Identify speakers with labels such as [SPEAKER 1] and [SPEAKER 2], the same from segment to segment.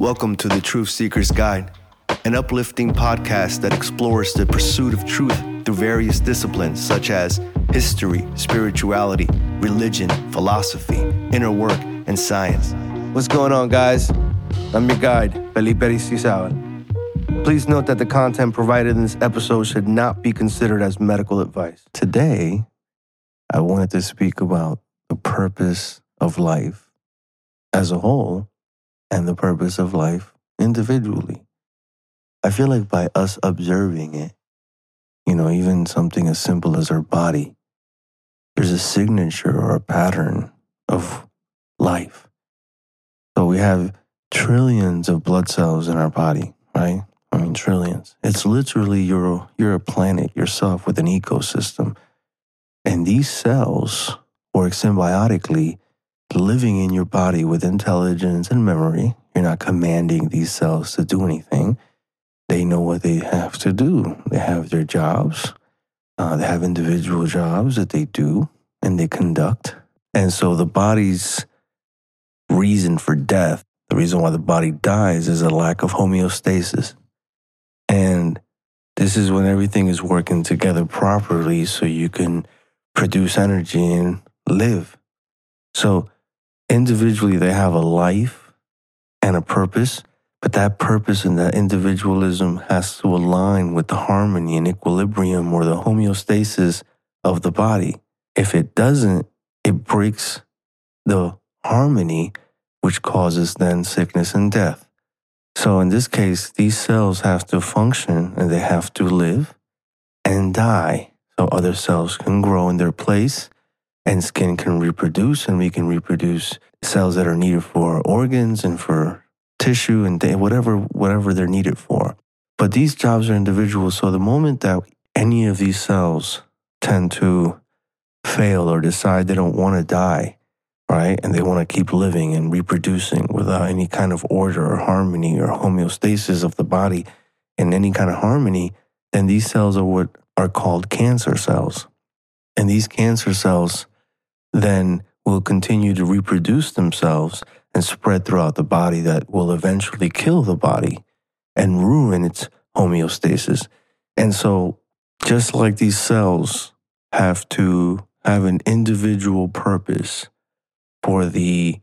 [SPEAKER 1] Welcome to the Truth Seeker's Guide, an uplifting podcast that explores the pursuit of truth through various disciplines such as history, spirituality, religion, philosophy, inner work, and science. What's going on, guys? I'm your guide, Felipe Rizal. Please note that the content provided in this episode should not be considered as medical advice. Today, I wanted to speak about the purpose of life as a whole and the purpose of life individually. I feel like by us observing it, you know, even something as simple as our body, there's a signature or a pattern of life. So we have trillions of blood cells in our body, right? I mean, trillions. It's literally you're, you're a planet yourself with an ecosystem. And these cells work symbiotically living in your body with intelligence and memory. You're not commanding these cells to do anything. They know what they have to do. They have their jobs. Uh, they have individual jobs that they do and they conduct. And so the body's reason for death, the reason why the body dies, is a lack of homeostasis. And this is when everything is working together properly so you can produce energy and live. So individually they have a life and a purpose, but that purpose and that individualism has to align with the harmony and equilibrium or the homeostasis of the body. If it doesn't, it breaks the harmony, which causes then sickness and death. So in this case, these cells have to function and they have to live and die so other cells can grow in their place and skin can reproduce and we can reproduce cells that are needed for organs and for tissue and whatever whatever they're needed for. But these jobs are individual so the moment that any of these cells tend to fail or decide they don't want to die right and they want to keep living and reproducing without any kind of order or harmony or homeostasis of the body in any kind of harmony then these cells are what are called cancer cells. And these cancer cells then will continue to reproduce themselves and spread throughout the body that will eventually kill the body and ruin its homeostasis. And so, just like these cells have to have an individual purpose for the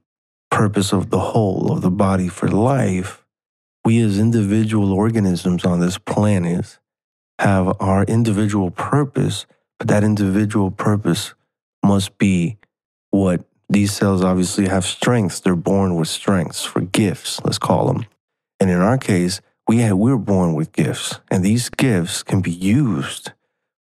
[SPEAKER 1] purpose of the whole of the body for life, we as individual organisms on this planet have our individual purpose, but that individual purpose must be what these cells obviously have strengths. They're born with strengths for gifts, let's call them. And in our case, we have, we're born with gifts, and these gifts can be used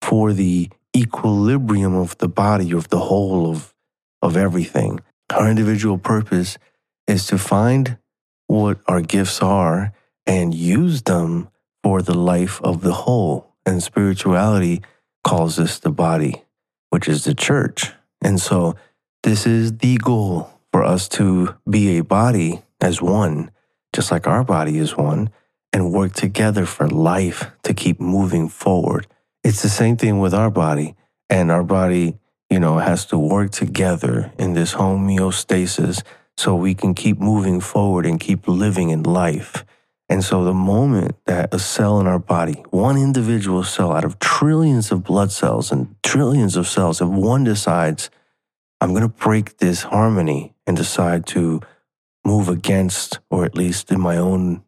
[SPEAKER 1] for the equilibrium of the body, of the whole of, of everything. Our individual purpose is to find what our gifts are and use them for the life of the whole. And spirituality calls this the body, which is the church. And so this is the goal for us to be a body as one, just like our body is one, and work together for life to keep moving forward. It's the same thing with our body, and our body, you know, has to work together in this homeostasis so we can keep moving forward and keep living in life. And so, the moment that a cell in our body, one individual cell out of trillions of blood cells and trillions of cells, if one decides I'm going to break this harmony and decide to move against, or at least in my own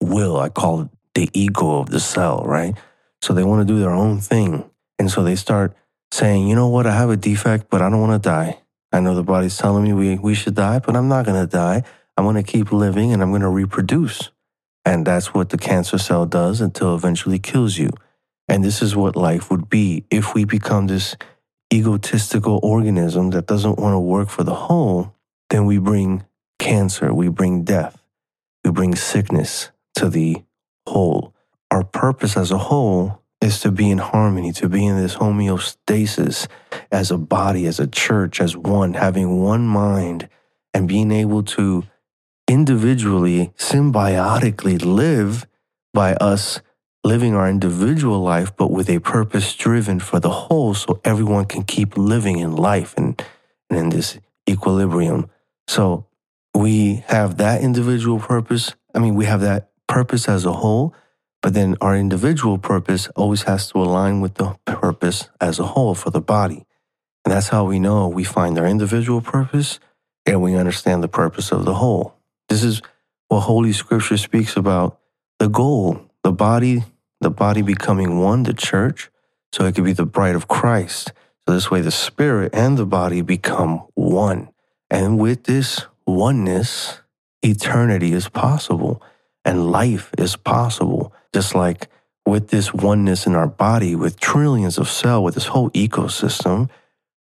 [SPEAKER 1] will, I call it the ego of the cell, right? So they want to do their own thing. And so they start saying, you know what, I have a defect, but I don't want to die. I know the body's telling me we, we should die, but I'm not going to die. I'm going to keep living and I'm going to reproduce. And that's what the cancer cell does until eventually kills you. And this is what life would be if we become this egotistical organism that doesn't want to work for the whole, then we bring cancer, we bring death, we bring sickness to the whole. Our purpose as a whole is to be in harmony, to be in this homeostasis as a body, as a church, as one, having one mind, and being able to individually, symbiotically live by us living our individual life, but with a purpose driven for the whole so everyone can keep living in life and, and in this equilibrium. So we have that individual purpose I mean, we have that purpose as a whole, but then our individual purpose always has to align with the purpose as a whole for the body. And that's how we know we find our individual purpose and we understand the purpose of the whole. This is what Holy Scripture speaks about the goal, the body, the body becoming one, the church, so it could be the bride of Christ. So this way the spirit and the body become one. And with this oneness, eternity is possible and life is possible. Just like with this oneness in our body, with trillions of cells, with this whole ecosystem,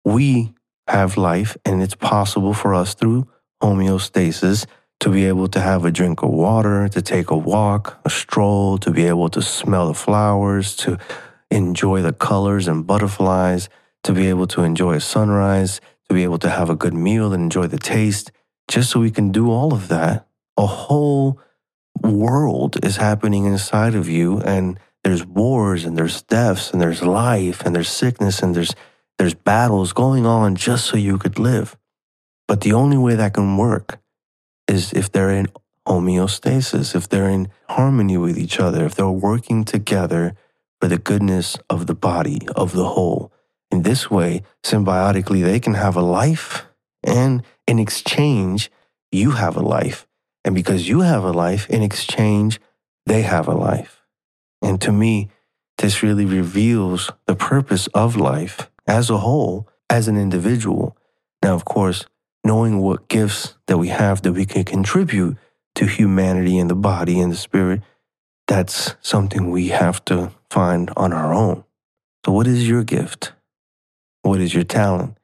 [SPEAKER 1] we have life and it's possible for us through homeostasis to be able to have a drink of water, to take a walk, a stroll, to be able to smell the flowers, to enjoy the colors and butterflies, to be able to enjoy a sunrise, to be able to have a good meal and enjoy the taste. Just so we can do all of that, a whole world is happening inside of you and there's wars and there's deaths and there's life and there's sickness and there's there's battles going on just so you could live. But the only way that can work is if they're in homeostasis, if they're in harmony with each other, if they're working together for the goodness of the body, of the whole. In this way, symbiotically, they can have a life, and in exchange, you have a life. And because you have a life, in exchange, they have a life. And to me, this really reveals the purpose of life as a whole, as an individual. Now, of course, knowing what gifts that we have that we can contribute to humanity and the body and the spirit, that's something we have to find on our own. So, what is your gift? What is your talent?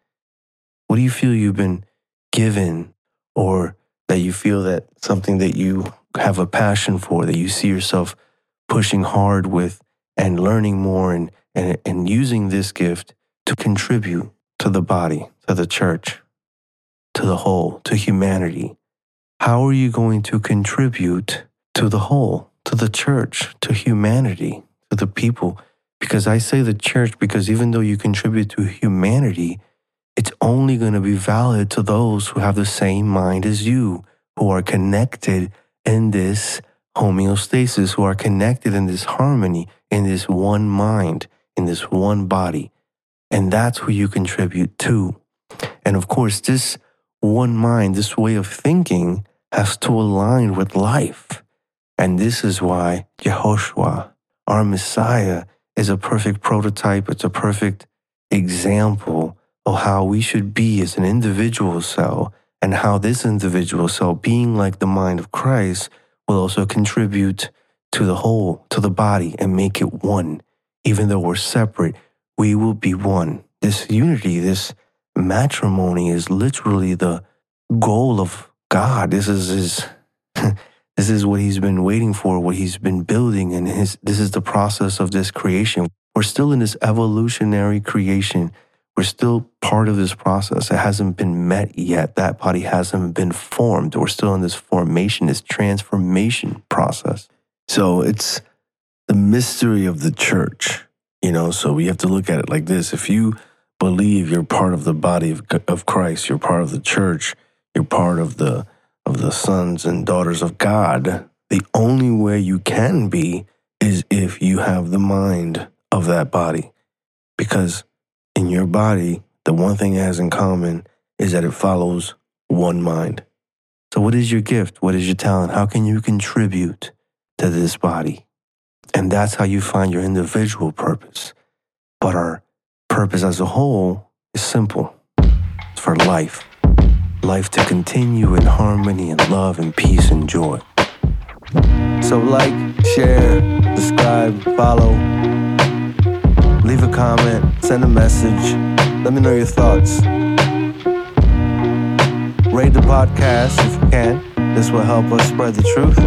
[SPEAKER 1] What do you feel you've been given or that you feel that something that you have a passion for, that you see yourself pushing hard with and learning more and, and, and using this gift to contribute to the body, to the church, to the whole, to humanity? How are you going to contribute to the whole, to the church, to humanity, to the people? Because I say the church because even though you contribute to humanity, it's only going to be valid to those who have the same mind as you, who are connected in this homeostasis, who are connected in this harmony, in this one mind, in this one body. And that's who you contribute to. And of course, this one mind, this way of thinking has to align with life. And this is why Yehoshua, our Messiah, is a perfect prototype. It's a perfect example of how we should be as an individual cell and how this individual cell, being like the mind of Christ, will also contribute to the whole, to the body, and make it one. Even though we're separate, we will be one. This unity, this matrimony is literally the goal of God. This is his. this is what he's been waiting for, what he's been building, and his. This is the process of this creation. We're still in this evolutionary creation we're still part of this process. It hasn't been met yet. That body hasn't been formed. We're still in this formation, this transformation process. So it's the mystery of the church, you know. So we have to look at it like this. If you believe you're part of the body of, of Christ, you're part of the church, you're part of the of the sons and daughters of God, the only way you can be is if you have the mind of that body. Because in your body, the one thing it has in common is that it follows one mind. So, what is your gift? What is your talent? How can you contribute to this body? And that's how you find your individual purpose. But our purpose as a whole is simple it's for life. Life to continue in harmony and love and peace and joy. So, like, share, subscribe, follow leave a comment, send a message. Let me know your thoughts. Rate the podcast if you can. This will help us spread the truth.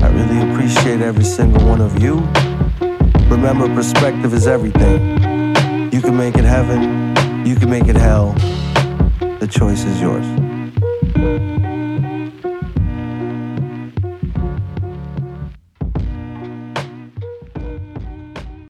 [SPEAKER 1] I really appreciate every single one of you. Remember, perspective is everything. You can make it heaven, you can make it hell. The choice is yours.